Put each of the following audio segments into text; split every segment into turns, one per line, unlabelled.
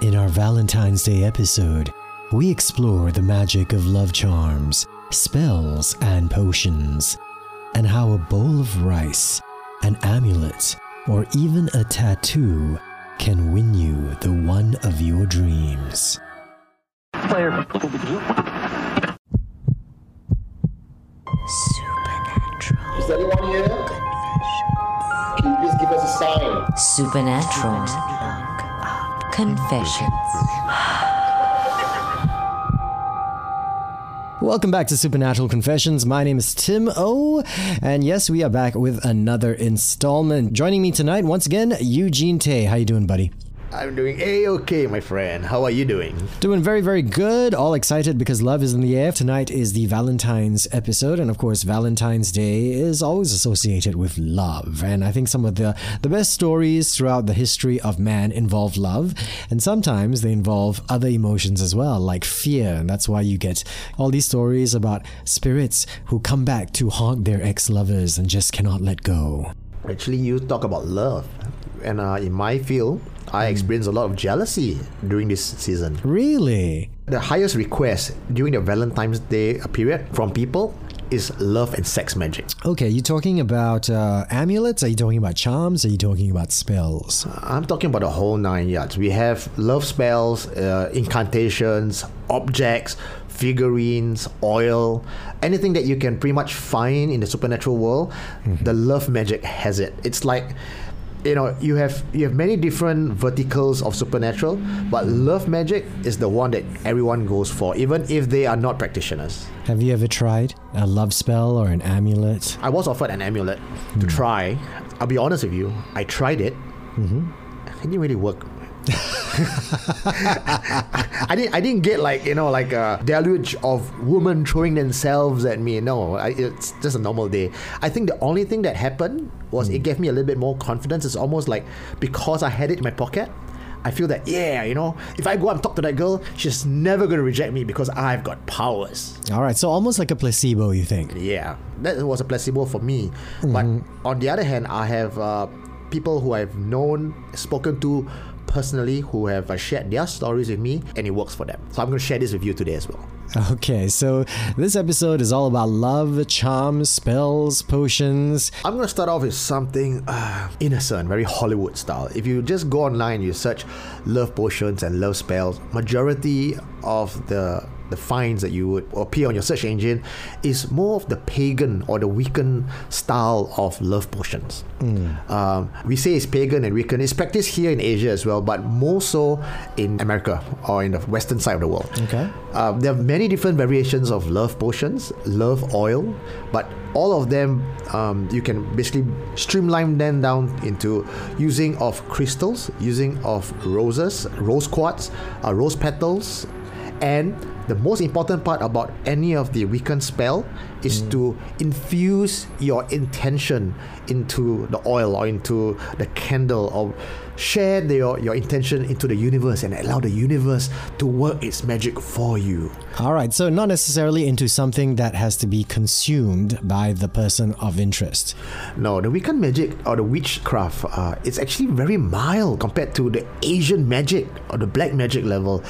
In our Valentine's Day episode, we explore the magic of love charms, spells, and potions, and how a bowl of rice, an amulet, or even a tattoo can win you the one of your dreams. Player.
Supernatural.
Is anyone here? Can you please give us a sign?
Supernatural. Confessions.
Welcome back to Supernatural Confessions. My name is Tim O, and yes, we are back with another installment. Joining me tonight, once again, Eugene Tay. How you doing, buddy?
I'm doing a-okay, my friend. How are you doing?
Doing very, very good. All excited because love is in the air. Tonight is the Valentine's episode, and of course, Valentine's Day is always associated with love. And I think some of the, the best stories throughout the history of man involve love, and sometimes they involve other emotions as well, like fear. And that's why you get all these stories about spirits who come back to haunt their ex lovers and just cannot let go.
Actually, you talk about love. And uh, in my field, I experienced a lot of jealousy during this season.
Really?
The highest request during the Valentine's Day period from people is love and sex magic.
Okay, you're talking about uh, amulets? Are you talking about charms? Are you talking about spells?
I'm talking about the whole nine yards. We have love spells, uh, incantations, objects, figurines, oil, anything that you can pretty much find in the supernatural world. The love magic has it. It's like you know you have you have many different verticals of supernatural but love magic is the one that everyone goes for even if they are not practitioners
Have you ever tried a love spell or an amulet?
i was offered an amulet to try i'll be honest with you i tried it mm-hmm. it didn't really work I didn't. I didn't get like you know like a deluge of women throwing themselves at me. No, I, it's just a normal day. I think the only thing that happened was it hmm. gave me a little bit more confidence. It's almost like because I had it in my pocket, I feel that yeah, you know, if I go and talk to that girl, she's never gonna reject me because I've got powers.
All right, so almost like a placebo, you think?
Yeah, that was a placebo for me. But hmm. on the other hand, I have uh, people who I've known, spoken to personally, who have uh, shared their stories with me, and it works for them. So I'm going to share this with you today as well.
Okay, so this episode is all about love, charms, spells, potions.
I'm going to start off with something uh, innocent, very Hollywood style. If you just go online, you search love potions and love spells, majority of the the finds that you would appear on your search engine is more of the pagan or the Wiccan style of love potions. Um, we say it's pagan and Wiccan. It's practiced here in Asia as well, but more so in America or in the western side of the world.
Okay.
Um, there are many different variations of love potions, love oil, but all of them um, you can basically streamline them down into using of crystals, using of roses, rose quartz, uh, rose petals, and the most important part about any of the Wiccan spell is mm. to infuse your intention into the oil or into the candle or share the, your, your intention into the universe and allow the universe to work its magic for you.
All right, so not necessarily into something that has to be consumed by the person of interest.
No, the Wiccan magic or the witchcraft, uh, it's actually very mild compared to the Asian magic or the black magic level.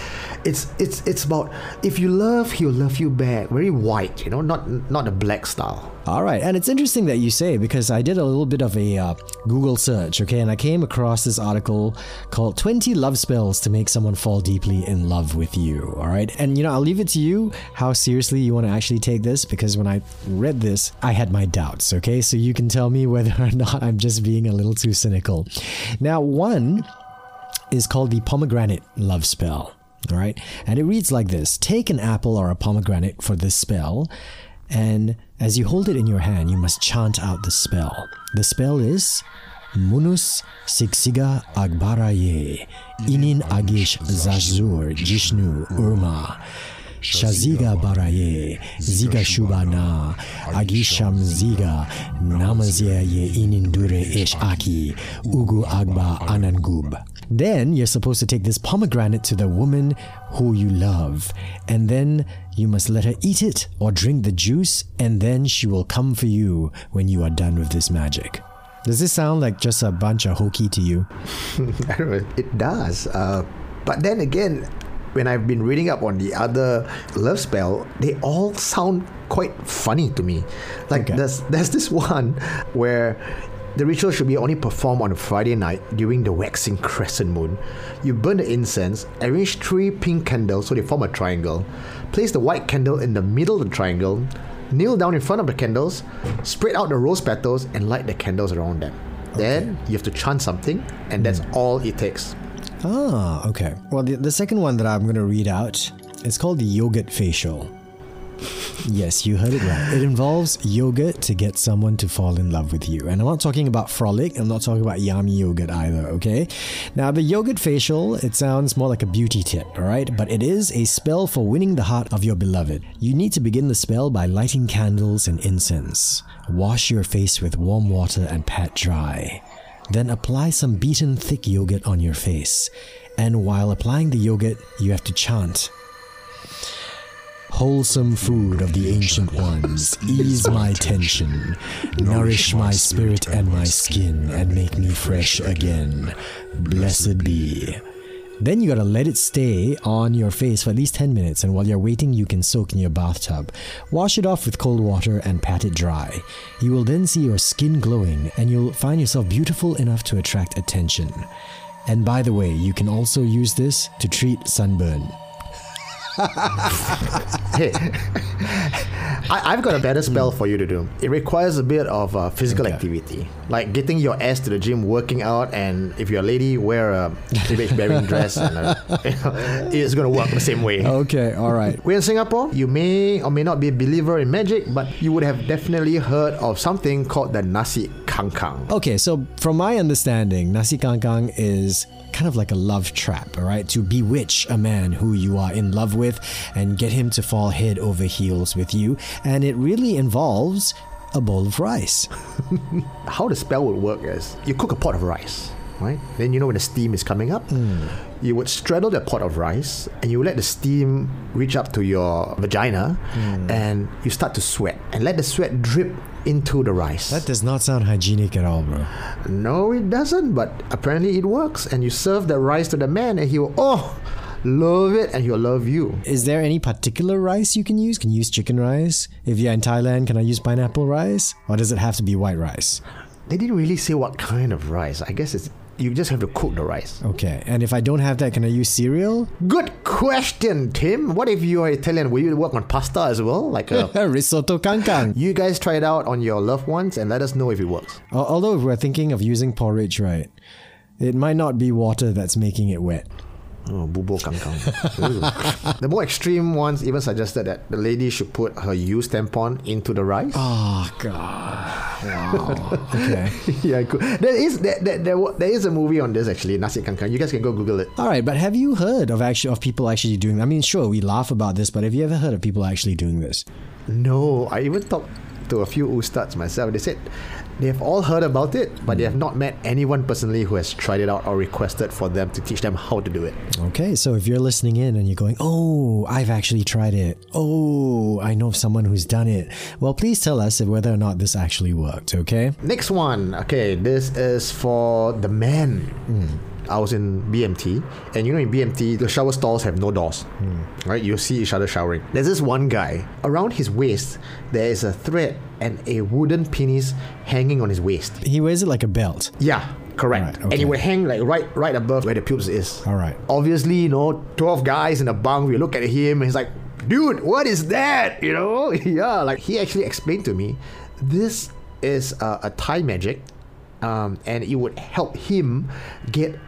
It's it's it's about if you love, he'll love you back. Very white, you know, not not the black style.
All right, and it's interesting that you say because I did a little bit of a uh, Google search, okay, and I came across this article called 20 Love Spells to Make Someone Fall Deeply in Love with You. All right, and you know, I'll leave it to you how seriously you want to actually take this because when I read this, I had my doubts, okay, so you can tell me whether or not I'm just being a little too cynical. Now, one is called the pomegranate love spell. All right. And it reads like this Take an apple or a pomegranate for this spell, and as you hold it in your hand, you must chant out the spell. The spell is Munus Siksiga Agbaraye Inin Agish Zazur Jishnu Urma Shaziga Baraye Ziga Shubana Agisham Ziga Namazia Ye Inindure Ish Aki Ugu Agba Anangub. Then you're supposed to take this pomegranate to the woman who you love, and then you must let her eat it or drink the juice, and then she will come for you when you are done with this magic. Does this sound like just a bunch of hokey to you?
I don't know. It does. Uh, But then again, when I've been reading up on the other love spell, they all sound quite funny to me. Like
Okay.
there's there's this one where the ritual should be only performed on a Friday night during the waxing crescent moon. You burn the incense, arrange three pink candles so they form a triangle. Place the white candle in the middle of the triangle. Kneel down in front of the candles, spread out the rose petals, and light the candles around them. Then you have to chant something, and that's hmm. all it takes.
Ah, okay. Well, the, the second one that I'm going to read out is called the yogurt facial. Yes, you heard it right. It involves yogurt to get someone to fall in love with you. And I'm not talking about Frolick, I'm not talking about yummy yogurt either, okay? Now, the yogurt facial, it sounds more like a beauty tip, all right? But it is a spell for winning the heart of your beloved. You need to begin the spell by lighting candles and incense. Wash your face with warm water and pat dry. Then apply some beaten thick yogurt on your face. And while applying the yogurt, you have to chant Wholesome food of the ancient ones, ease my tension, nourish my spirit and my skin, and make me fresh again. Blessed be. Then you gotta let it stay on your face for at least 10 minutes, and while you're waiting, you can soak in your bathtub. Wash it off with cold water and pat it dry. You will then see your skin glowing, and you'll find yourself beautiful enough to attract attention. And by the way, you can also use this to treat sunburn.
Hey, I, I've got a better spell for you to do. It requires a bit of uh, physical
Okay.
activity, like getting your ass to the gym, working out, and if you're a lady, wear a cleavage bearing dress, and uh, you know, it's going to work the same way.
Okay, alright.
We're in Singapore. You may or may not be a believer in magic, but you would have definitely heard of something called the nasi kangkang.
Okay, so from my understanding, nasi kangkang is kind of like a love trap, all right? To bewitch a man who you are in love with and get him to fall head over heels with you. And it really involves a bowl of rice.
how the spell would work is you cook a pot of rice, right? Then you know when the steam is coming up, hmm. you would straddle the pot of rice and you let the steam reach up to your vagina hmm. and you start to sweat and let the sweat drip into the rice.
That does not sound hygienic at all, bro.
no, it doesn't, but apparently it works. And you serve the rice to the man and he will, oh, love it and he'll love you.
Is there any particular rice you can use? Can you use chicken rice? If you're in Thailand, can I use pineapple rice? Or does it have to be white rice?
They didn't really say what kind of rice. I guess it's you just have to cook the rice.
Okay, and if I don't have that, can I use cereal?
Good question, Tim. What if you are Italian? Will you work on pasta as well? Like uh, a
Risotto kangkang.
You guys try it out on your loved ones and let us know if it works.
Although if we're thinking of using porridge, right, it might not be water that's making it wet.
Oh, bubur kangkang. The more extreme ones even suggested that the lady should put her used tampon into the rice.
Oh God! Wow. okay.
yeah, cool. There is there, there, there, there is a movie on this actually, Nasi Kangkang. You guys can go Google it.
All right, but have you heard of actually of people actually doing? I mean, sure, we laugh about this, but have you ever heard of people actually doing this?
No, I even talked to a few ustads myself. They said they have all heard about it, but they have not met anyone personally who has tried it out or requested for them to teach them how to do it.
Okay, so if you're listening in and you're going, "Oh, I've actually tried it. Oh, I know of someone who's done it." Well, please tell us if whether or not this actually worked. Okay.
Next one. Okay, this is for the men. Hmm. I was in BMT, and you know in BMT the shower stalls have no doors, right? You see each other showering. There's this one guy around his waist. There is a thread and a wooden penis hanging on his waist.
He wears it like a belt.
Yeah, correct.
Right,
And it would hang like right, right above where the pubes is.
All right.
Obviously, you know, twelve guys in a bunk. We look at him, and he's like, "Dude, what is that?" You know, yeah. Like he actually explained to me, this is uh, a Thai magic, um, and it would help him get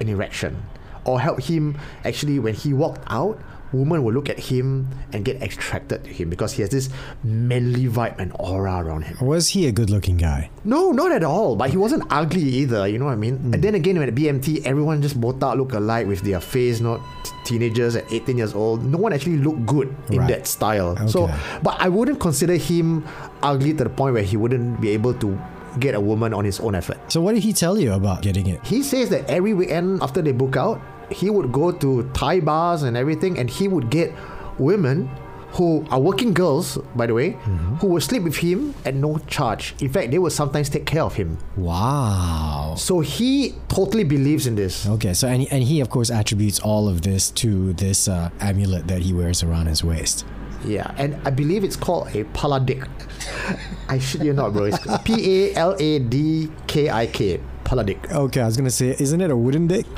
an erection, or help him actually when he walked out. Women will look at him and get attracted to him because he has this manly vibe and aura around him.
Was he a good-looking guy?
No, not at all. But he wasn't ugly either. You know what I mean? And mm. then again, when at BMT, everyone just botak look alike with their face, not t- teenagers at 18 years old. No one actually looked good in
Right.
that style. So, but I wouldn't consider him ugly to the point where he wouldn't be able to get a woman on his own effort.
So what did he tell you about getting it?
He says that every weekend after they book out, he would go to Thai bars and everything, and he would get women who are working girls, by the way, who will sleep with him at no charge. In fact, they will sometimes take care of him.
Wow.
So he totally believes in this.
Okay, so and he, and he of course attributes all of this to this uh, amulet that he wears around his waist.
Yeah, and I believe it's called a paladik. I should you not, bro. It's P A L A D K I K. Paladik.
Okay, I was gonna say, isn't it a wooden dick?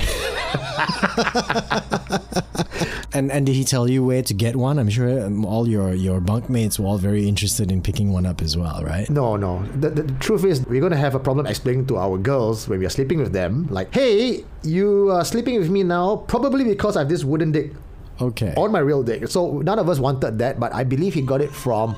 and and did he tell you where to get one? I'm sure um, all your your bunkmates were all very interested in picking one up as well, right?
No, no. The, the, the truth is, we're going to have a problem explaining to our girls when we are sleeping with them, like, hey, you are sleeping with me now, probably because I have this wooden dick
Okay.
on my real dick. So none of us wanted that, but I believe he got it from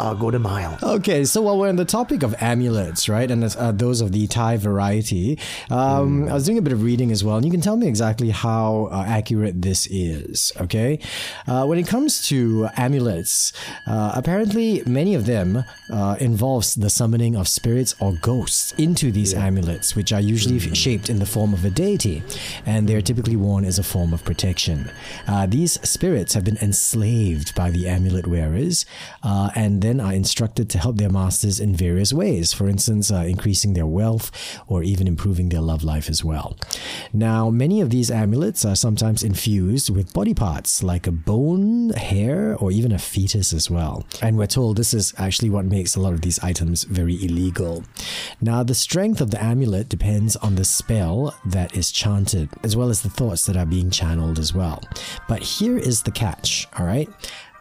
uh, Golden Mile.
Okay, so while we're on the topic of amulets, right, and uh, those of the Thai variety, um, I was doing a bit of reading as well, and you can tell me exactly how uh, accurate this is. Okay, uh, when it comes to amulets, uh, apparently many of them uh, involves the summoning of spirits or ghosts into these amulets, which are usually shaped in the form of a deity, and they're typically worn as a form of protection. Uh, these spirits have been enslaved by the amulet wearers, uh, and then are instructed to help their masters in various ways. For instance, uh, increasing their wealth or even improving their love life as well. Now, many of these amulets are sometimes infused with body parts like a bone, hair, or even a fetus as well. And we're told this is actually what makes a lot of these items very illegal. Now, the strength of the amulet depends on the spell that is chanted, as well as the thoughts that are being channeled as well. But here is the catch, all right?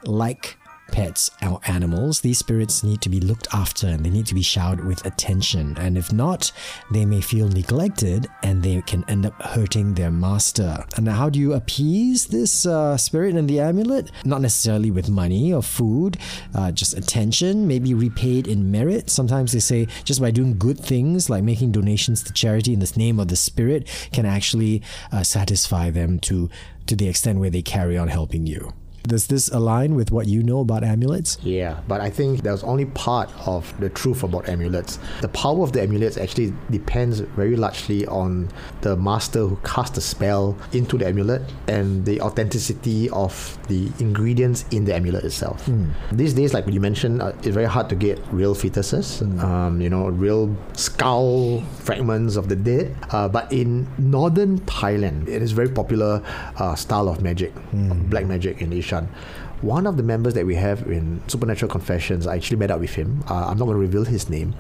Like pets or animals, these spirits need to be looked after and they need to be showered with attention. And if not, they may feel neglected and they can end up hurting their master. And now how do you appease this uh, spirit and the amulet? Not necessarily with money or food, uh, just attention, maybe repaid in merit. Sometimes they say just by doing good things like making donations to charity in the name of the spirit can actually uh, satisfy them to to the extent where they carry on helping you. Does this align with what you know about amulets?
Yeah, but I think that was only part of the truth about amulets. The power of the amulets actually depends very largely on the master who cast the spell into the amulet and the authenticity of the ingredients in the amulet itself. These days, like you mentioned, uh, it's very hard to get real fetuses, um, you know, real skull fragments of the dead. Uh, but in northern Thailand, it is very popular uh, style of magic, of black magic in One of the members that we have in Supernatural Confessions, I actually met up with him. Uh, I'm not going to reveal his name,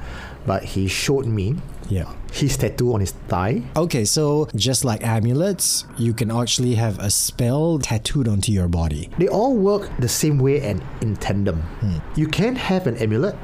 but he showed me
Yeah.
his tattoo on his thigh.
Okay, so just like amulets, you can actually have a spell tattooed onto your body.
They all work the same way and in tandem. You can have an amulet,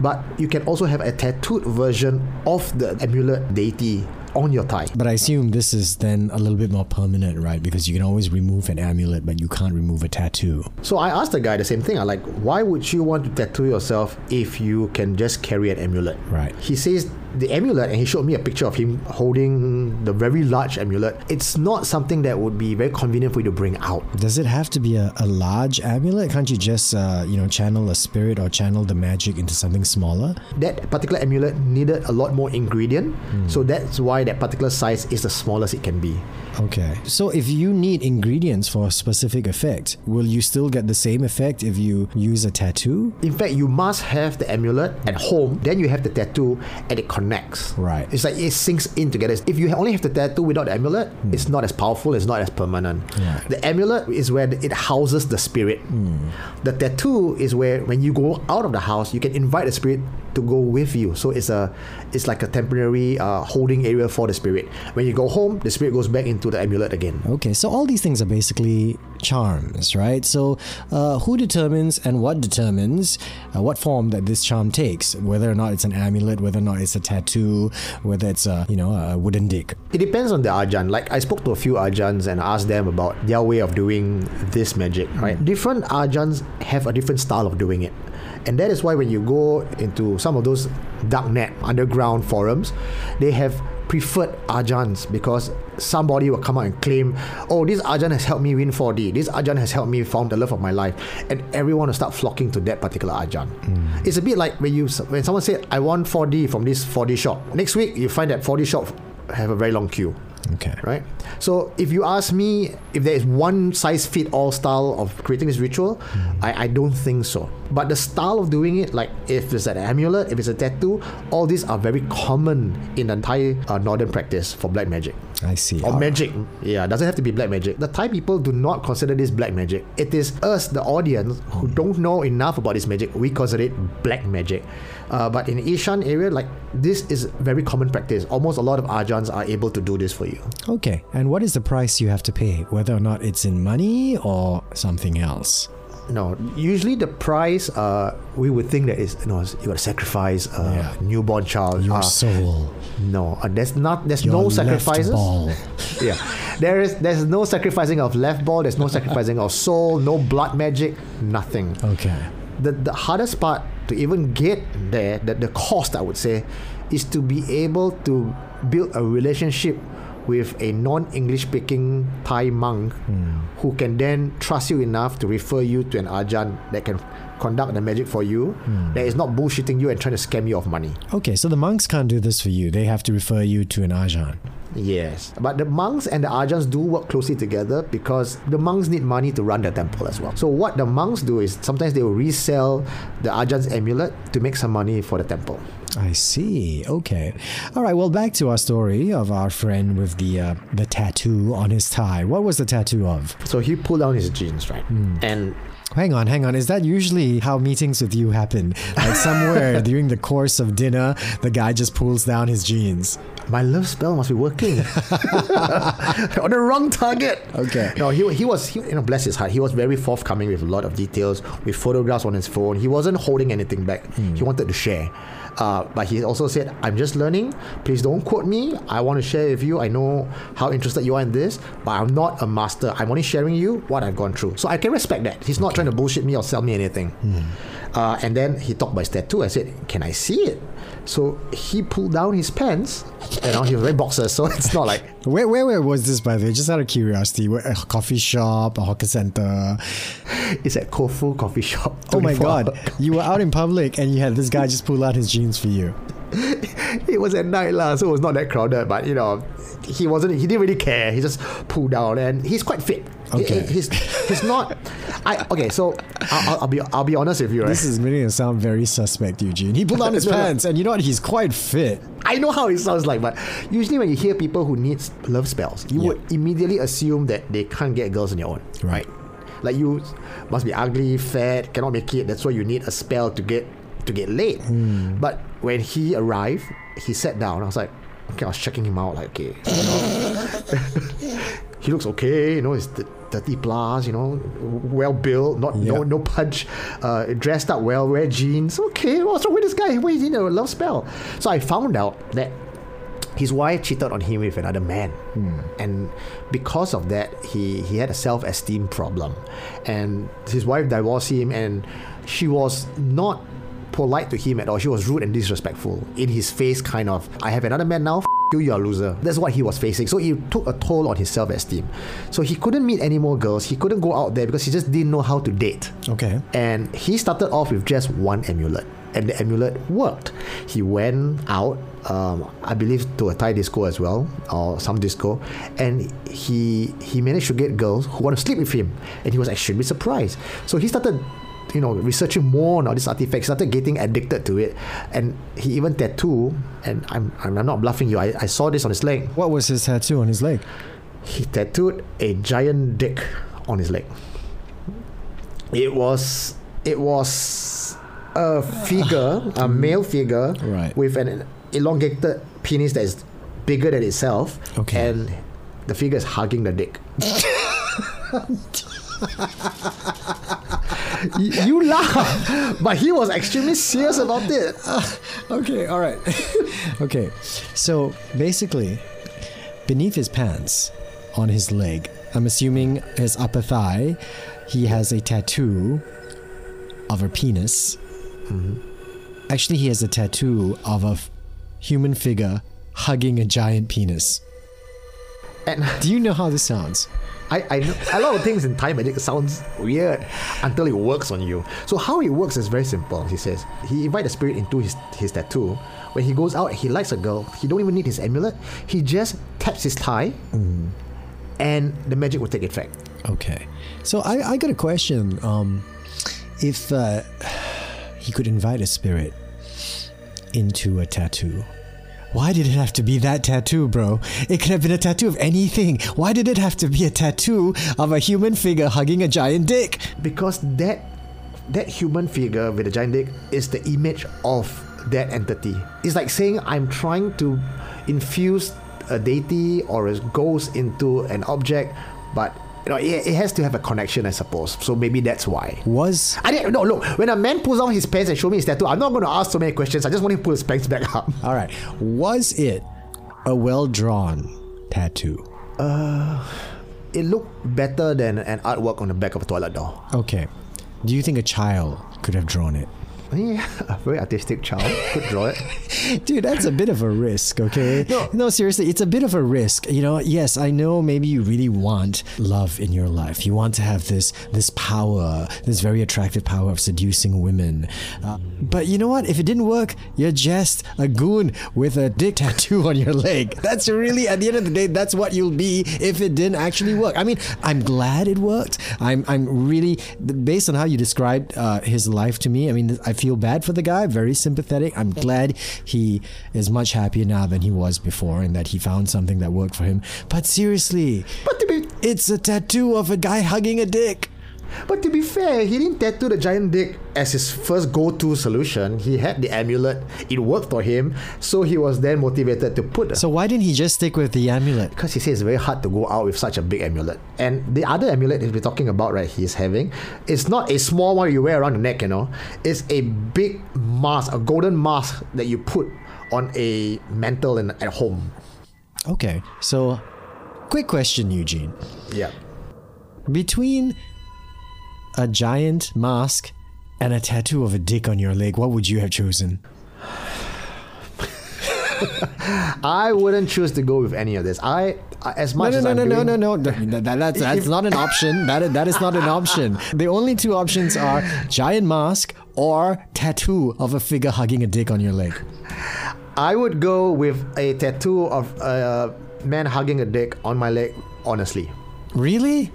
but you can also have a tattooed version of the amulet deity on your thigh.
But I assume this is then a little bit more permanent, right? Because you can always remove an amulet, but you can't remove a tattoo.
So I asked the guy the same thing. I like, why would you want to tattoo yourself if you can just carry an amulet?
Right.
He says the amulet, and he showed me a picture of him holding the very large amulet. It's not something that would be very convenient for you to bring out.
Does it have to be a, a large amulet? Can't you just, uh, you know, channel a spirit or channel the magic into something smaller?
That particular amulet needed a lot more ingredient, so that's why that particular size is the smallest it can be.
Okay. So if you need ingredients for a specific effect, will you still get the same effect if you use a tattoo?
In fact, you must have the amulet at home, then you have the tattoo, and it connects.
Right.
It's like it sinks in together. If you only have the tattoo without the amulet, hmm. it's not as powerful, it's not as permanent.
Right.
The amulet is where it houses the spirit. Hmm. The tattoo is where when you go out of the house, you can invite the spirit to go with you. So it's a it's like a temporary uh, holding area for the spirit. When you go home, the spirit goes back into the amulet again.
Okay, so all these things are basically charms, right? So, uh, who determines and what determines uh, what form that this charm takes? Whether or not it's an amulet, whether or not it's a tattoo, whether it's a you know a wooden dick.
It depends on the Ajahn. Like I spoke to a few Ajahns and asked them about their way of doing this magic, right? Different Ajahns have a different style of doing it. And that is why when you go into some of those darknet underground forums, they have preferred Ajahns because somebody will come out and claim, oh, this Ajahn has helped me win 4D. This Ajahn has helped me found the love of my life. And everyone will start flocking to that particular Ajahn. Mm. It's a bit like when you when someone said, I want 4D from this 4D shop. Next week, you find that 4D shop have a very long queue.
Okay.
right? So if you ask me if there is one size fit all style of creating this ritual, I, I don't think so. But the style of doing it, like if it's an amulet, if it's a tattoo, all these are very common in the Thai uh, northern practice for black magic.
I see.
Or magic. Yeah, doesn't have to be black magic. The Thai people do not consider this black magic. It is us, the audience, who don't know enough about this magic. We consider it black magic. Uh, but in Ishan area, like this is very common practice. Almost a lot of Ajahns are able to do this for you.
Okay. And what is the price you have to pay, whether or not it's in money or something else?
No, usually the price, uh, we would think that is you know you got to sacrifice a
Yeah.
newborn child.
Your
Uh,
soul.
no, uh, there's not. There's
Your
no
left
sacrifices.
ball.
yeah, there is. There's no sacrificing of left ball. There's no sacrificing of soul. No blood magic. Nothing.
Okay.
The the hardest part to even get there, the the cost I would say, is to be able to build a relationship with a non-English speaking Thai monk hmm. who can then trust you enough to refer you to an Ajahn that can conduct the magic for you hmm. that is not bullshitting you and trying to scam you of money.
Okay, so the monks can't do this for you. They have to refer you to an Ajahn.
Yes, but the monks and the Ajahns do work closely together because the monks need money to run the temple as well. So what the monks do is sometimes they will resell the Ajahns amulet to make some money for the temple.
I see. Okay. All right. Well, back to our story of our friend with the uh, the tattoo on his thigh. What was the tattoo of?
So he pulled down his jeans, right? And
Hang on, hang on. Is that usually how meetings with you happen? Like somewhere during the course of dinner, the guy just pulls down his jeans.
My love spell must be working on the wrong target.
Okay.
No, he, he was he, you know bless his heart. He was very forthcoming with a lot of details, with photographs on his phone. He wasn't holding anything back. He wanted to share. Uh, but he also said, "I'm just learning. Please don't quote me. I want to share with you. I know how interested you are in this, but I'm not a master. I'm only sharing you what I've gone through. So I can respect that. He's not trying to bullshit me or sell me anything." Uh, and then he talked about his tattoo. I said, "Can I see it?" So he pulled down his pants. You know, he was wearing boxers, so it's not like
Where, where, where was this, by the way? Just out of curiosity. Where, a coffee shop, a hawker center.
it's at Koufu coffee shop.
Oh my god. You were out in public and you had this guy just pull out his jeans for you.
it was at night lah, so it was not that crowded. But you know, he wasn't. He didn't really care. He just pulled down, and he's quite fit.
Okay.
he- he's he's not. I okay. So I'll, I'll, be I'll be honest with you, right?
This is beginning to sound very suspect, Eugene. He pulled down his pants, and you know what? He's quite fit.
I know how it sounds like, but usually when you hear people who need love spells, you
Yeah.
would immediately assume that they can't get girls on their own,
Right.
Like you must be ugly, fat, cannot make it. That's why you need a spell to get to get laid.
Hmm.
But when he arrived, he sat down. I was like, okay, I was checking him out. Like, okay, you know, he looks okay. You know, he's th- thirty plus. You know, well built, not no no punch, uh, dressed up well, wear jeans. Okay, what's wrong with this guy? He's in a love spell? So I found out that his wife cheated on him with another man and because of that he he had a self-esteem problem and his wife divorced him and she was not polite to him at all she was rude and disrespectful in his face kind of i have another man now F- you you're a loser that's what he was facing so it took a toll on his self-esteem so he couldn't meet any more girls he couldn't go out there because he just didn't know how to date
Okay.
and he started off with just one amulet. And the amulet worked. He went out, um, I believe, to a Thai disco as well, or some disco, and he he managed to get girls who want to sleep with him, and he was extremely surprised. So he started, you know, researching more on all these artifacts. Started getting addicted to it, and he even tattooed. And I'm I'm not bluffing you. I, I saw this on his leg.
What was his tattoo on his leg?
He tattooed a giant dick on his leg. It was it was a figure, a hmm. male figure,
Right.
with an elongated penis that is bigger than itself,
Okay.
and the figure is hugging the dick. you, you laugh, but he was extremely serious about it.
Okay, all right. okay, so basically, beneath his pants, on his leg, I'm assuming his upper thigh, he has a tattoo of a penis. Mm-hmm. Actually, he has a tattoo of a f- human figure hugging a giant penis.
And
Do you know how this sounds?
I, I know a lot of things in Thai magic sounds weird until it works on you. So how it works is very simple. He says he invite the spirit into his his tattoo. When he goes out, he likes a girl. He don't even need his amulet. He just taps his thigh, and the magic will take effect.
Okay. So I, I got a question. Um, if uh, he could invite a spirit into a tattoo, why did it have to be that tattoo, bro? It could have been a tattoo of anything. Why did it have to be a tattoo of a human figure hugging a giant dick?
because that that human figure with a giant dick is the image of that entity. It's like saying I'm trying to infuse a deity or a ghost into an object, but you know it, it has to have a connection, I suppose. So maybe that's why.
Was
I didn't no look when a man pulls down his pants and show me his tattoo. I'm not going to ask so many questions. I just want him to pull his pants back up.
all right? Was it a well drawn tattoo?
Uh, It looked better than an artwork on the back of a toilet door.
Okay. Do you think a child could have drawn it?
Yeah, a very artistic child could draw it.
Dude, that's a bit of a risk, okay? No. no, seriously, it's a bit of a risk. You know, yes, I know maybe you really want love in your life. You want to have this this power, this very attractive power of seducing women. Uh, but you know what? If it didn't work, you're just a goon with a dick tattoo on your leg. That's really at the end of the day, that's what you'll be if it didn't actually work. I mean, I'm glad it worked. I'm I'm really based on how you described uh, his life to me. I mean, I feel bad for the guy. Very sympathetic. I'm glad he is much happier now than he was before, and that he found something that worked for him. But seriously,
But to be
it's a tattoo of a guy hugging a dick.
But to be fair, he didn't tattoo the giant dick as his first go-to solution. He had the amulet; it worked for him, so he was then motivated to put. It.
So why didn't he just stick with the amulet?
because he says it's very hard to go out with such a big amulet. And the other amulet that we're talking about, right, he's having, it's not a small one you wear around the neck, you know. It's a big mask, a golden mask that you put on a mantle in, at home.
Okay, so quick question, Eugene.
Yeah.
Between a giant mask and a tattoo of a dick on your leg, what would you have chosen?
I wouldn't choose to go with any of this. I, as much
no,
as
no,
I'm
no, no,
doing,
no, no. That, that- that's that's not an option. That that is not an option. The only two options are giant mask or tattoo of a figure hugging a dick on your leg.
I would go with a tattoo of a man hugging a dick on my leg, honestly.
Really?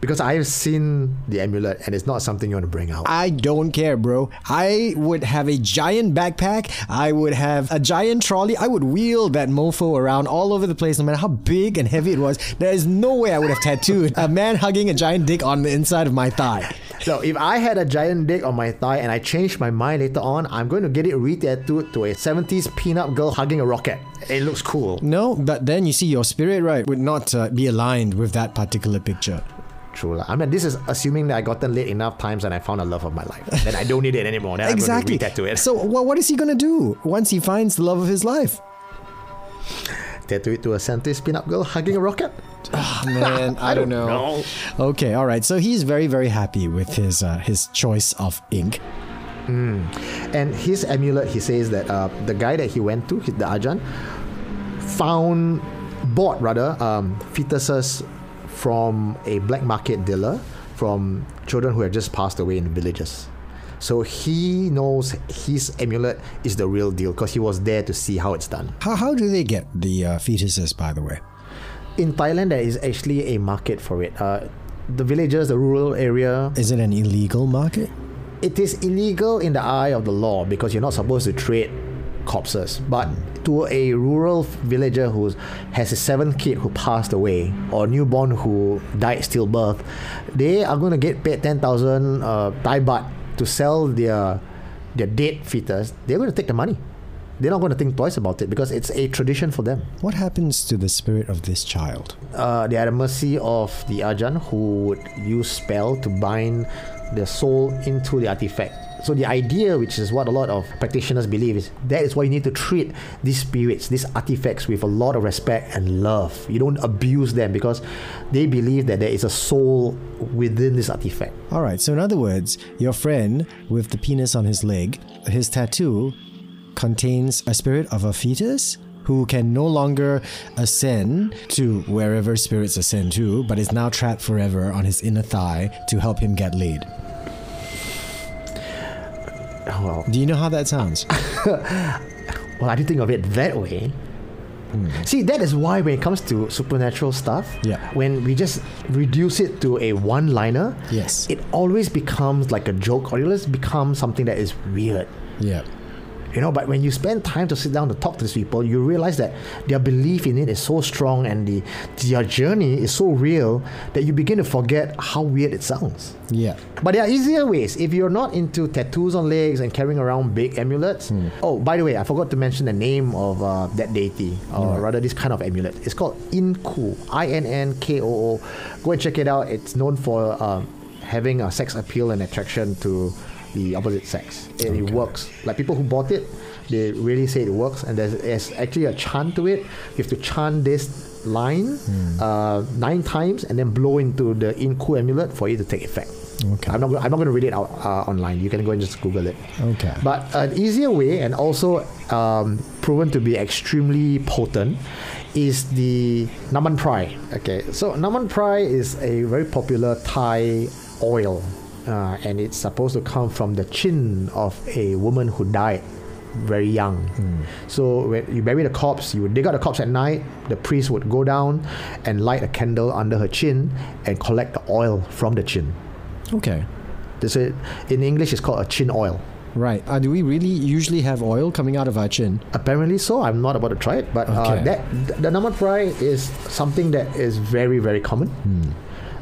Because I've seen the amulet and it's not something you want to bring out.
I don't care, bro. I would have a giant backpack. I would have a giant trolley. I would wheel that mofo around all over the place, no matter how big and heavy it was. There is no way I would have tattooed a man hugging a giant dick on the inside of my thigh.
So if I had a giant dick on my thigh and I changed my mind later on, I'm going to get it re-tattooed to a 70s pinup girl hugging a rocket. It looks cool.
No, but then you see your spirit right would not uh, be aligned with that particular picture.
True. lah. I mean, this is assuming that I gotten laid enough times and I found a love of my life. then I don't need it anymore. Then
exactly.
I'm going to re-tattoo it.
So what, what is he gonna do once he finds the love of his life?
tattoo it to a 70s pinup girl hugging a rocket.
Oh, man, I, don't know.
know.
Okay, all right. So he's very very happy with his uh, his choice of ink.
And his amulet, he says that uh, the guy that he went to, the Ajahn, found, bought rather, um, fetuses from a black market dealer from children who had just passed away in villages. So he knows his amulet is the real deal because he was there to see how it's done.
How how do they get the uh, fetuses? By the way.
In Thailand, there is actually a market for it. Uh, the villages, the rural area,
Is it an illegal market?
it is illegal in the eye of the law because you're not supposed to trade corpses. But to a rural villager who has a seventh kid who passed away or newborn who died stillbirth, they are going to get paid 10,000 uh, Thai baht to sell their their dead fetus. They're going to take the money. They're not going to think twice about it because it's a tradition for them.
What happens to the spirit of this child?
uh, they are at the mercy of the Ajahn who would use spell to bind the soul into the artifact. So the idea, which is what a lot of practitioners believe, is that is why you need to treat these spirits, these artifacts, with a lot of respect and love. You don't abuse them because they believe that there is a soul within this artifact.
All right. So in other words, your friend with the penis on his leg, his tattoo contains a spirit of a fetus who can no longer ascend to wherever spirits ascend to, but is now trapped forever on his inner thigh to help him get laid.
Well,
Do you know how that sounds?
well, I didn't think of it that way. Hmm. See, that is why when it comes to supernatural stuff,
Yeah.
when we just reduce it to a one-liner,
Yes.
it always becomes like a joke, or it always becomes something that is weird.
yeah.
You know, but when you spend time to sit down to talk to these people, you realize that their belief in it is so strong and the their journey is so real that you begin to forget how weird it sounds.
Yeah.
But there are easier ways. If you're not into tattoos on legs and carrying around big amulets. Oh, by the way, I forgot to mention the name of uh, that deity, or rather, this kind of amulet. It's called Inku. I N N K O O. Go and check it out. It's known for um, having a sex appeal and attraction to the opposite sex. And it works. Like people who bought it, they really say it works. And there's, there's actually a chant to it. You have to chant this line uh, nine times and then blow into the Inku amulet for it to take effect.
Okay.
I'm not. I'm not going to read it out uh, online. You can go and just Google it.
Okay.
But an easier way, and also um, proven to be extremely potent, is the Naman Prai. Okay, so Naman Prai is a very popular Thai oil, uh, and it's supposed to come from the chin of a woman who died very young. So when you bury the corpse, you would dig out the corpse at night. The priest would go down and light a candle under her chin and collect the oil from the chin.
Okay.
This is, in English, it's called a chin oil.
Right. Uh, do we really usually have oil coming out of our chin?
Apparently so. I'm not about to try it, but
Okay.
uh, that the Naman Prai is something that is very very common,
Hmm.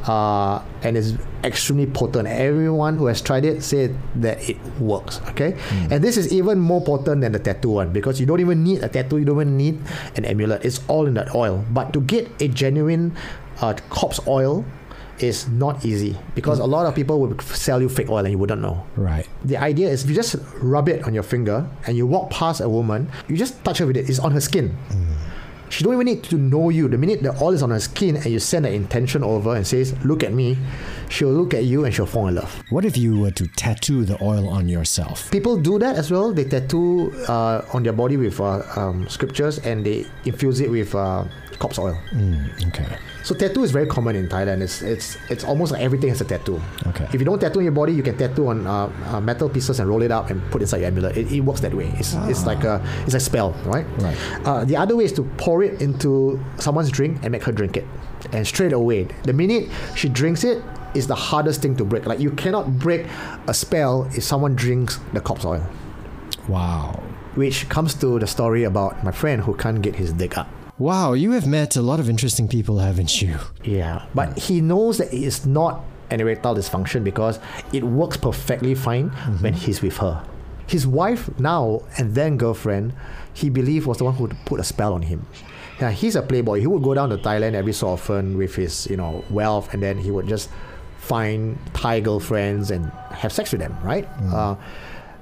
Uh, and it's extremely potent. Everyone who has tried it said that it works. Okay,
Hmm.
and this is even more potent than the tattoo one because you don't even need a tattoo. You don't even need an amulet. It's all in that oil. But to get a genuine uh, corpse oil is not easy because a lot of people will sell you fake oil and you wouldn't know.
Right.
The idea is if you just rub it on your finger and you walk past a woman, you just touch her with it. It's on her skin. She don't even need to know you. The minute the oil is on her skin and you send an intention over and says, "Look at me," she'll look at you and she'll fall in love.
What if you were to tattoo the oil on yourself?
People do that as well. They tattoo uh, on their body with uh, um, scriptures and they infuse it with uh, corpse oil.
Mm, okay.
So tattoo is very common in Thailand. It's it's it's almost like everything has a tattoo.
Okay.
If you don't tattoo on your body, you can tattoo on uh, uh, metal pieces and roll it up and put inside your amulet. It, it works that way. It's, it's like a it's a spell, right?
Right.
Uh, the other way is to pour it into someone's drink and make her drink it, and straight away, the minute she drinks it, is the hardest thing to break. Like you cannot break a spell if someone drinks the corpse oil.
Wow.
Which comes to the story about my friend who can't get his dick up.
Wow, you have met a lot of interesting people, haven't you?
Yeah, but he knows that it is not an erectile dysfunction because it works perfectly fine when he's with her. His wife now and then girlfriend, he believed was the one who put a spell on him. Yeah, he's a playboy. He would go down to Thailand every so often with his, you know, wealth, and then he would just find Thai girlfriends and have sex with them, right? Uh,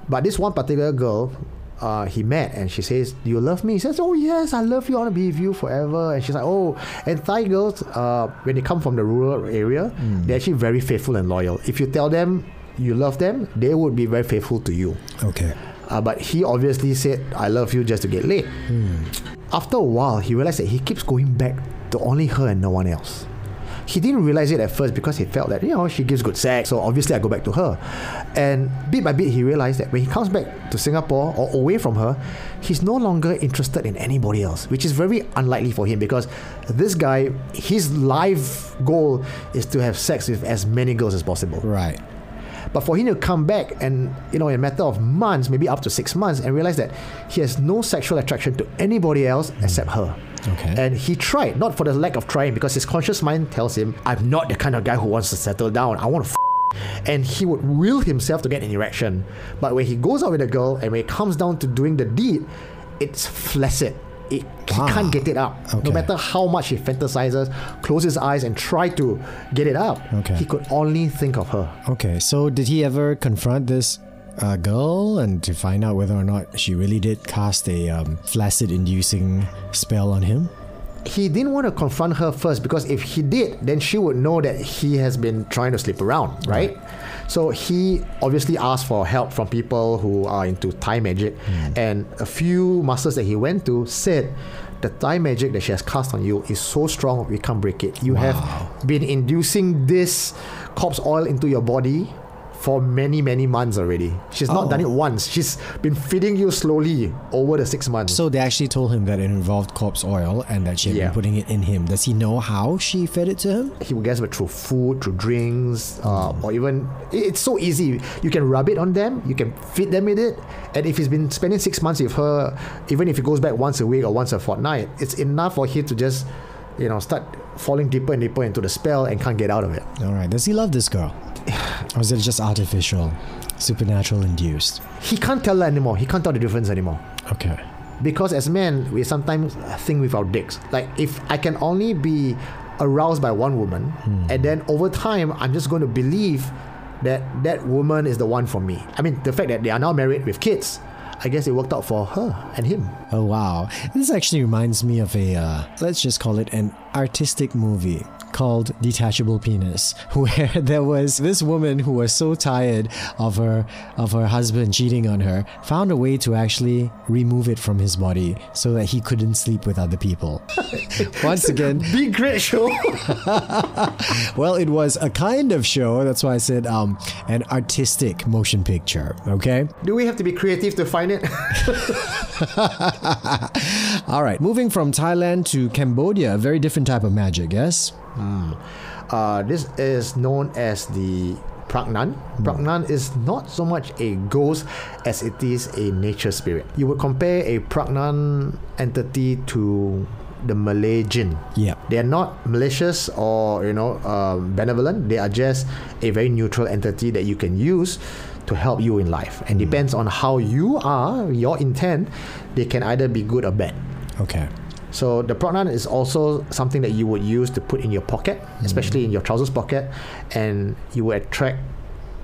but this one particular girl, uh, he met and she says, "Do you love me?" He says, "Oh yes, I love you. I want to be with you forever." And she's like, "Oh." And Thai girls, uh, when they come from the rural area, they're actually very faithful and loyal. If you tell them you love them, they would be very faithful to you.
Okay.
Uh, but he obviously said, I love you just to get laid. After a while, he realized that he keeps going back to only her and no one else. He didn't realize it at first because he felt that, you know, she gives good sex, so obviously I go back to her. And bit by bit, he realized that when he comes back to Singapore or away from her, he's no longer interested in anybody else, which is very unlikely for him because this guy, his life goal is to have sex with as many girls as possible.
Right.
But for him to come back and, you know, in a matter of months, maybe up to six months, and realize that he has no sexual attraction to anybody else mm. except her.
Okay.
And he tried, not for the lack of trying, because his conscious mind tells him, I'm not the kind of guy who wants to settle down. I want to f-. And he would will himself to get an erection. But when he goes out with a girl and when it comes down to doing the deed, it's flaccid. It,
Wow.
He ah, can't get it up.
Okay.
No matter how much he fantasizes, close his eyes and try to get it up,
Okay.
he could only think of her.
Okay. So did he ever confront this uh, girl and to find out whether or not she really did cast a um, flaccid inducing spell on him?
he didn't want to confront her first because if he did, then she would know that he has been trying to sleep around, right? So he obviously asked for help from people who are into Thai magic, and a few masters that he went to said. The Thai magic that she has cast on you is so strong we can't break it. You have been inducing this corpse oil into your body for many many months already. She's not
Oh.
done it once. She's been feeding you slowly over the six months.
So they actually told him that it involved corpse oil and that she had
Yeah.
been putting it in him. Does he know how she fed it to him?
he will guess it through food, through drinks, uh, or even it's so easy. You can rub it on them, you can feed them with it, and if he's been spending six months with her, even if he goes back once a week or once a fortnight, it's enough for him to just, you know, start falling deeper and deeper into the spell and can't get out of it.
All right. Does he love this girl? Or is it just artificial, supernatural induced?
He can't tell anymore. He can't tell the difference anymore.
Okay.
because as men we sometimes think with our dicks like if i can only be aroused by one woman and then over time i'm just going to believe that that woman is the one for me i mean the fact that they are now married with kids i guess it worked out for her and him
Oh wow. This actually reminds me of a uh, let's just call it an artistic movie called Detachable Penis, where there was this woman who was so tired of her of her husband cheating on her, found a way to actually remove it from his body so that he couldn't sleep with other people. Once again,
big great show
well, it was a kind of show. That's why I said um, an artistic motion picture. Okay.
do we have to be creative to find it
All right. Moving from Thailand to Cambodia, a very different type of magic. Yes.
Uh, this is known as the Pragnan. Pragnan is not so much a ghost as it is a nature spirit. You would compare a Pragnan entity to the Malay jinn.
Yeah.
They are not malicious or you know um, benevolent. They are just a very neutral entity that you can use to help you in life. And depends on how you are, your intent, they can either be good or bad.
Okay.
So the prognan is also something that you would use to put in your pocket, especially mm. in your trousers pocket, and you would attract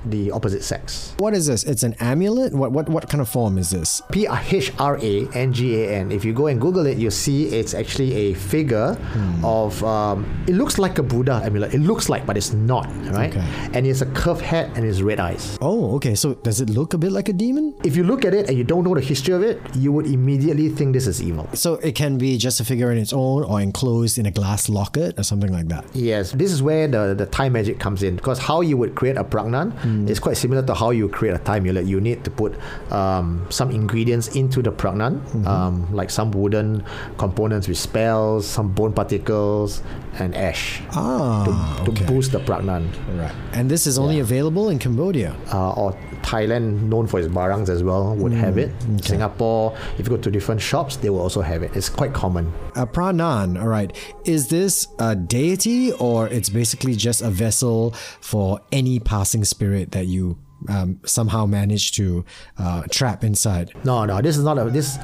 the opposite sex.
What is this? It's an amulet. What what what kind of form is this?
P H R A N G A N. If you go and Google it, you see it's actually a figure of. Um, it looks like a Buddha amulet. It looks like, but it's not. Right?
Okay.
And it's a curved head and it's red eyes.
Oh, okay. So does it look a bit like a demon?
If you look at it and you don't know the history of it, you would immediately think this is evil.
So it can be just a figure in its own, or enclosed in a glass locket, or something like that.
Yes, this is where the, the Thai magic comes in because how you would create a pragnan is quite similar to how you create a Thai amulet. You need to put um, some ingredients into the pragnan, um, like some wooden components with spells, some bone particles, and ash
Ah,
to
okay.
boost the pragnan.
Right. And this is only available in Cambodia.
Uh, or Thailand, known for its barangs as well, would have it. Singapore, if you go to different shops, they will also have it. It's quite common.
A pranan, all right. Is this a deity or it's basically just a vessel for any passing spirit that you um, somehow manage to uh, trap inside?
No, no, this is not a this.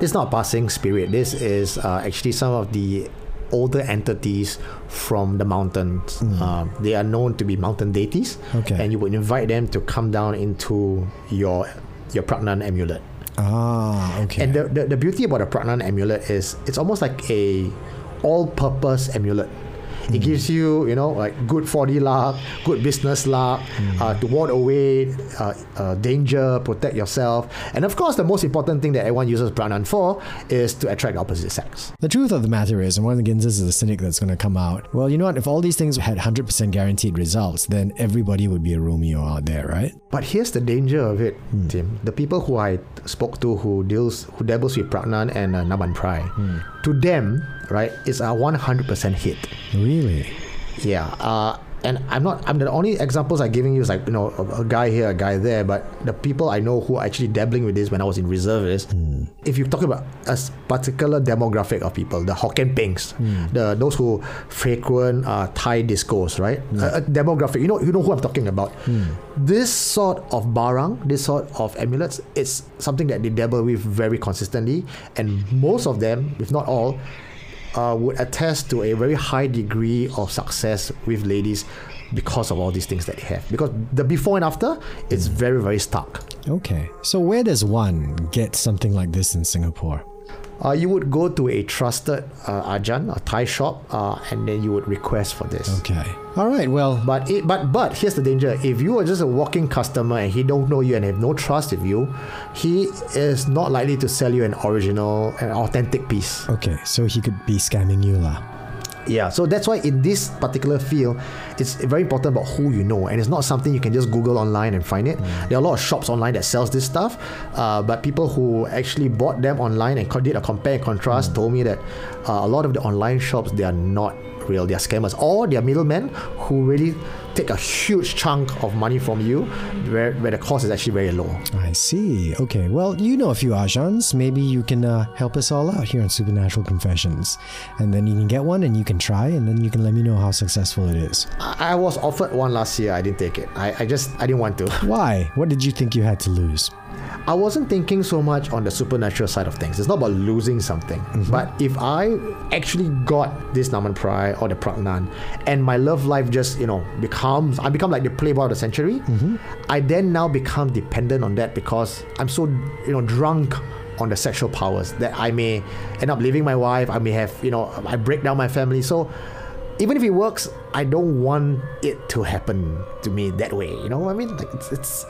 This is not a passing spirit. This is uh, actually some of the older entities from the mountains. Um, they are known to be mountain deities,
Okay.
and you would invite them to come down into your your pragnan amulet.
Ah, okay.
And the, the, the beauty about a pragnan amulet is it's almost like a all-purpose amulet. It gives you, you know, like good 4D luck, good business luck, uh, to ward away uh, uh, danger, protect yourself. And of course, the most important thing that everyone uses Pragnan for is to attract opposite sex.
The truth of the matter is, and one of the Ginzas is the cynic that's going to come out. Well, you know what? If all these things had 100% guaranteed results, then everybody would be a Romeo out there, right?
But here's the danger of it, Tim. The people who I spoke to who deals who dabbles with Pragnan and uh, Naman Prai, to them, right, it's a 100% hit.
Really?
Yeah, uh, and I'm not. I'm the only examples I'm giving you is like you know a, a guy here, a guy there. But the people I know who are actually dabbling with this when I was in reservist, hmm. if you talk about a particular demographic of people, the Hokkien Pengs, hmm. the those who frequent uh, Thai discos, right? A, a demographic. You know, you know who I'm talking about. Hmm. This sort of barang, this sort of amulets, it's something that they dabble with very consistently, and most of them, if not all, uh, would attest to a very high degree of success with ladies because of all these things that they have. Because the before and after, it's very, very stark.
Okay. So where does one get something like this in Singapore?
Uh, you would go to a trusted uh, ajahn, a Thai shop, uh, and then you would request for this.
Okay. All right. Well,
But it, but but here's the danger. If you are just a walking customer and he don't know you and have no trust in you, he is not likely to sell you an original, an authentic piece.
okay. So he could be scamming you, lah.
Yeah, so that's why in this particular field, it's very important about who you know, and it's not something you can just Google online and find it. There are a lot of shops online that sells this stuff, uh, but people who actually bought them online and did a compare and contrast told me that uh, a lot of the online shops they are not real, they are scammers, or they are middlemen who really take a huge chunk of money from you, where where the cost is actually very low.
I see. Okay. Well, you know a few Ajahns. Maybe you can uh, help us all out here on Supernatural Confessions. And then you can get one and you can try and then you can let me know how successful it is.
I, I was offered one last year, I didn't take it. I, I just I didn't want to.
Why? What did you think you had to lose?
I wasn't thinking so much on the supernatural side of things. It's not about losing something. Mm-hmm. But if I actually got this Naman Prai or the Pragnan and my love life just, you know, becomes, I become like the playboy of the century, mm-hmm. I then now become dependent on that because I'm so, you know, drunk on the sexual powers that I may end up leaving my wife. I may have, you know, I break down my family. So even if it works, I don't want it to happen to me that way. You know I mean? Like it's, it's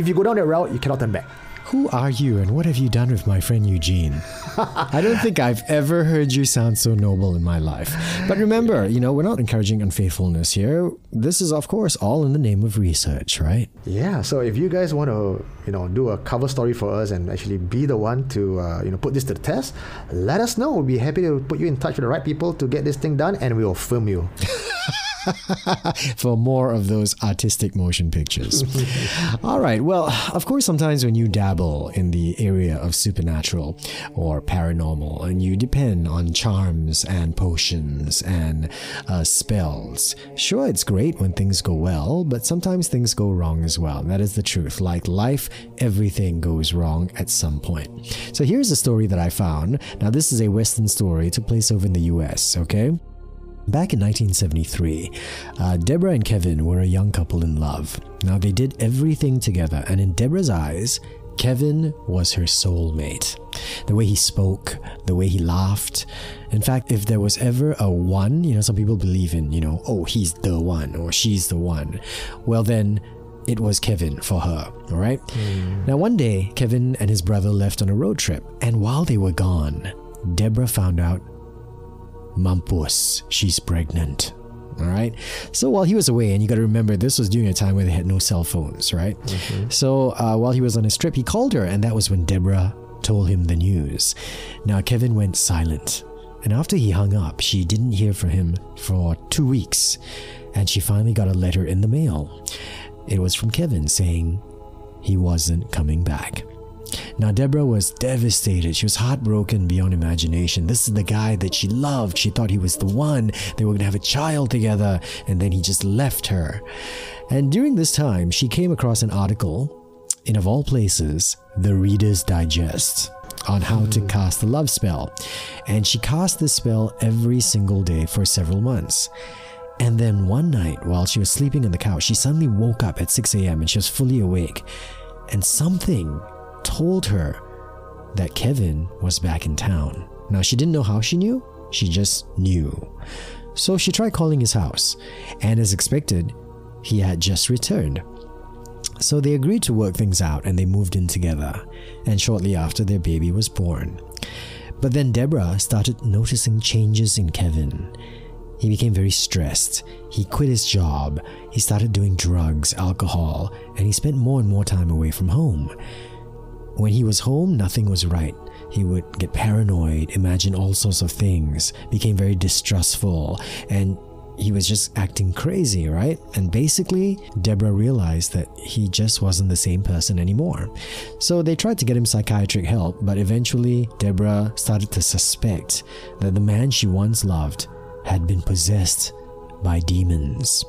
if you go down that route, you cannot turn back.
Who are you and what have you done with my friend Eugene? I don't think I've ever heard you sound so noble in my life. But remember, you know, we're not encouraging unfaithfulness here. This is, of course, all in the name of research, right?
Yeah. So if you guys want to, you know, do a cover story for us and actually be the one to, uh, you know, put this to the test, let us know. We'll be happy to put you in touch with the right people to get this thing done, and we will film you.
for more of those artistic motion pictures. All right. Well, of course, sometimes when you dabble in the area of supernatural or paranormal and you depend on charms and potions and uh, spells, sure, it's great when things go well, but sometimes things go wrong as well. That is the truth. Like life, everything goes wrong at some point. So here's a story that I found. Now, this is a Western story, it took place over in the US, okay? Back in 1973, uh, Deborah and Kevin were a young couple in love. Now, they did everything together, and in Deborah's eyes, Kevin was her soulmate. The way he spoke, the way he laughed. In fact, if there was ever a one, you know, some people believe in, you know, oh, he's the one or she's the one. Well, then it was Kevin for her, all right? Now, one day, Kevin and his brother left on a road trip, and while they were gone, Deborah found out Mampus, she's pregnant. All right. So while he was away, and you got to remember, this was during a time where they had no cell phones, right? So uh, while he was on his trip, he called her, and that was when Deborah told him the news. Now, Kevin went silent. And after he hung up, she didn't hear from him for two weeks. And she finally got a letter in the mail. It was from Kevin saying he wasn't coming back. Now, Deborah was devastated. She was heartbroken beyond imagination. This is the guy that she loved. She thought he was the one. They were going to have a child together, and then he just left her. And during this time, she came across an article in, of all places, the Reader's Digest on how to hmm. cast the love spell. And she cast this spell every single day for several months. And then one night, while she was sleeping on the couch, she suddenly woke up at 6 a.m. and she was fully awake. And something told her that Kevin was back in town. Now, she didn't know how she knew, she just knew. So she tried calling his house, and as expected, he had just returned. So they agreed to work things out and they moved in together, and shortly after, their baby was born. But then Deborah started noticing changes in Kevin. He became very stressed. He quit his job. He started doing drugs, alcohol, and he spent more and more time away from home. When he was home, nothing was right. He would get paranoid, imagine all sorts of things, became very distrustful, and he was just acting crazy, right? And basically, Deborah realized that he just wasn't the same person anymore. So they tried to get him psychiatric help, but eventually, Deborah started to suspect that the man she once loved had been possessed by demons.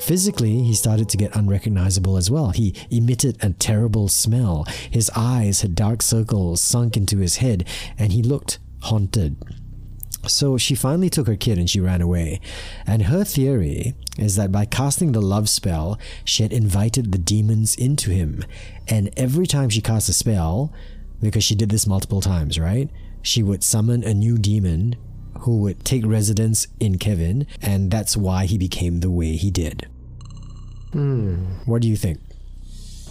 Physically, he started to get unrecognizable as well. He emitted a terrible smell. His eyes had dark circles sunk into his head, and he looked haunted. So she finally took her kid and she ran away. And her theory is that by casting the love spell, she had invited the demons into him. And every time she cast a spell, because she did this multiple times, right? She would summon a new demon who would take residence in Kevin, and that's why he became the way he did. Hmm. What do you think?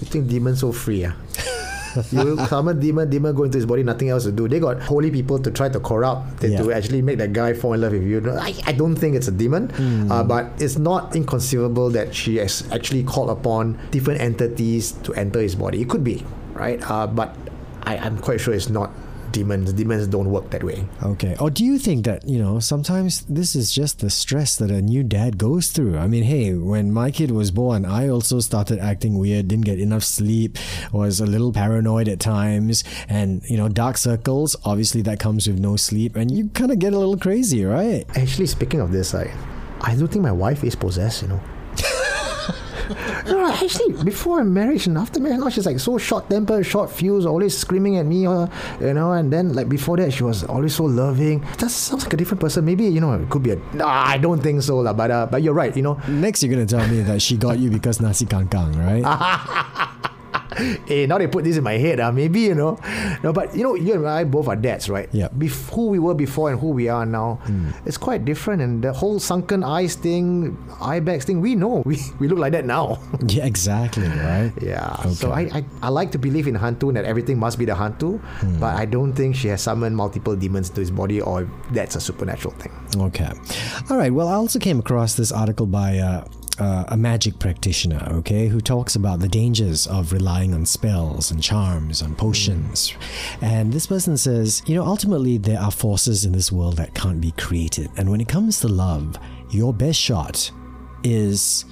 You think demons so free, ah? you summon demon, demon go into his body, nothing else to do. They got holy people to try to corrupt, to,
Yeah.
to actually make that guy fall in love with you. I, I don't think it's a demon, uh, but it's not inconceivable that she has actually called upon different entities to enter his body. It could be, right? Uh, but I, I'm quite sure it's not demons. Demons don't work that way.
Okay. Or do you think that, you know, sometimes this is just the stress that a new dad goes through? I mean, hey, when my kid was born, I also started acting weird, didn't get enough sleep, was a little paranoid at times, and, you know, dark circles, obviously that comes with no sleep, and you kind of get a little crazy, right?
Actually, speaking of this, I, I don't think my wife is possessed, you know. no, actually, before marriage and after marriage, now she's like so short tempered, short fuse, always screaming at me, uh, you know. And then, like before that, she was always so loving. That sounds like a different person. Maybe you know, it could be a. Nah, I don't think so, lah. But uh, but you're right. You know,
Next, you're going to tell me that she got you because nasi kangkang, right?
eh, now they put this in my head. Uh, maybe you know, no. But you know, you and I both are dads, right?
Yeah.
Bef- who we were before and who we are now, it's quite different. And the whole sunken eyes thing, eye bags thing, we know we we look like that now.
yeah, exactly, right?
Yeah.
Okay.
So I, I, I like to believe in Hantu and that everything must be the Hantu, but I don't think she has summoned multiple demons to his body or that's a supernatural thing.
Okay. All right. Well, I also came across this article by uh, uh, a magic practitioner, okay, who talks about the dangers of relying on spells and charms and potions. And this person says, you know, ultimately there are forces in this world that can't be created. And when it comes to love, your best shot is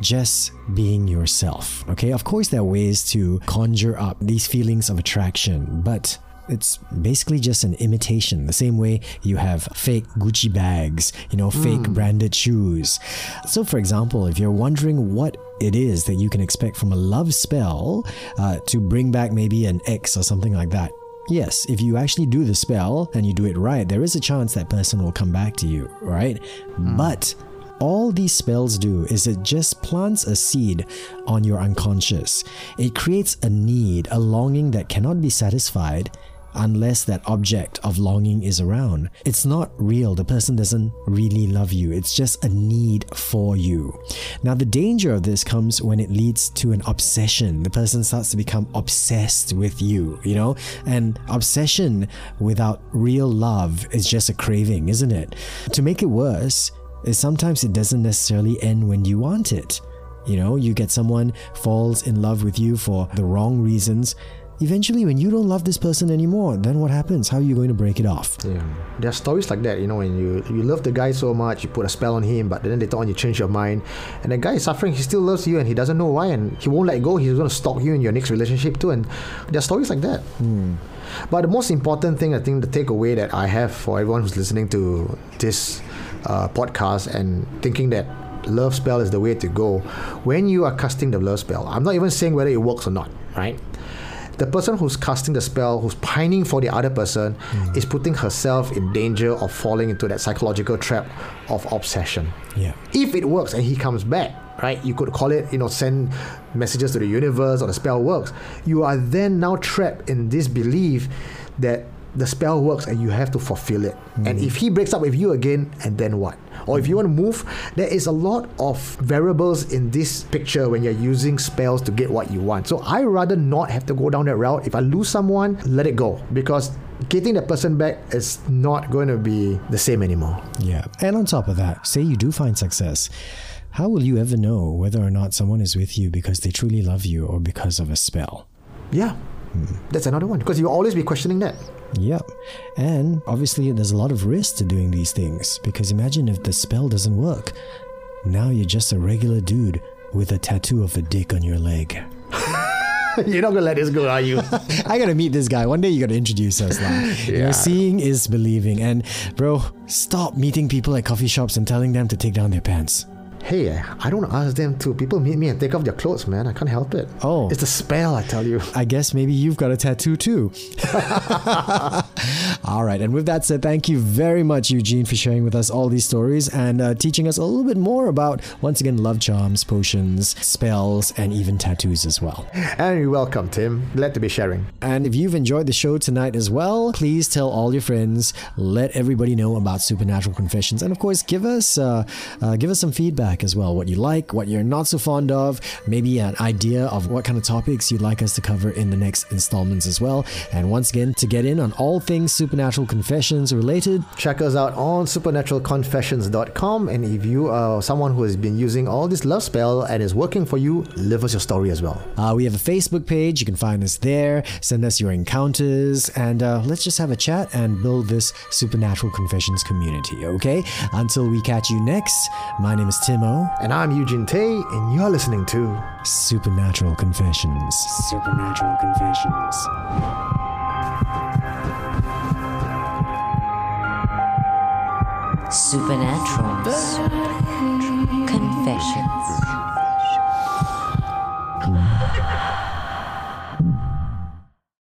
just being yourself. Okay, of course, there are ways to conjure up these feelings of attraction, but it's basically just an imitation. The same way you have fake Gucci bags, you know, fake branded shoes. So, for example, if you're wondering what it is that you can expect from a love spell uh, to bring back maybe an ex or something like that, Yes, if you actually do the spell and you do it right, there is a chance that person will come back to you, right? But all these spells do is it just plants a seed on your unconscious. It creates a need, a longing that cannot be satisfied unless that object of longing is around. It's not real. The person doesn't really love you. It's just a need for you. Now, the danger of this comes when it leads to an obsession. The person starts to become obsessed with you, you know? And obsession without real love is just a craving, isn't it? To make it worse, is sometimes it doesn't necessarily end when you want it. You know, you get someone falls in love with you for the wrong reasons. Eventually, when you don't love this person anymore, then what happens? How are you going to break it off?
Yeah. There are stories like that, you know, when you you love the guy so much, you put a spell on him, but then later on you change your mind, and the guy is suffering. He still loves you, and he doesn't know why, and he won't let go. He's going to stalk you in your next relationship too, and there are stories like that. But the most important thing, I think, the takeaway that I have for everyone who's listening to this uh, podcast and thinking that love spell is the way to go, when you are casting the love spell, I'm not even saying whether it works or not, right? The person who's casting the spell, who's pining for the other person, hmm. is putting herself in danger of falling into that psychological trap of obsession.
Yeah.
If it works and he comes back, right, you could call it, you know, send messages to the universe or the spell works. You are then now trapped in this belief that the spell works and you have to fulfill it. And hmm. if he breaks up with you again, and then what? Or if you want to move, there is a lot of variables in this picture when you're using spells to get what you want. So I rather not have to go down that route. If I lose someone, let it go because getting that person back is not going to be the same anymore.
Yeah. And on top of that, say you do find success. How will you ever know whether or not someone is with you because they truly love you or because of a spell?
Yeah. Hmm. That's another one because you'll always be questioning that.
Yep. And obviously, there's a lot of risk to doing these things because imagine if the spell doesn't work. Now you're just a regular dude with a tattoo of a dick on your leg.
You're not gonna let this go, are you?
I gotta meet this guy. One day you gotta introduce us. Like. You know,
Yeah.
seeing is believing. And bro, stop meeting people at coffee shops and telling them to take down their pants.
Hey, I don't ask them to. People meet me and take off their clothes, man. I can't help it.
Oh.
It's a spell, I tell you.
I guess maybe you've got a tattoo too. All right. And with that said, thank you very much, Eugene, for sharing with us all these stories and uh, teaching us a little bit more about, once again, love charms, potions, spells, and even tattoos as well.
And you're welcome, Tim. Glad to be sharing.
And if you've enjoyed the show tonight as well, please tell all your friends, let everybody know about Supernatural Confessions, and of course, give us uh, uh, give us some feedback as well. What you like, what you're not so fond of, maybe an idea of what kind of topics you'd like us to cover in the next installments as well. And once again, to get in on all things Supernatural Confessions related,
Check us out on supernaturalconfessions.com. And if you are someone who has been using all this love spell and is working for you, live us your story as well.
uh, we have a Facebook page. You can find us there. Send us your encounters, and uh, let's just have a chat and build this Supernatural Confessions community. Okay? Until we catch you next. My name is Timo.
And I'm Eugene Tay, and you're listening to
Supernatural Confessions. Supernatural Confessions.
Supernatural. Confessions.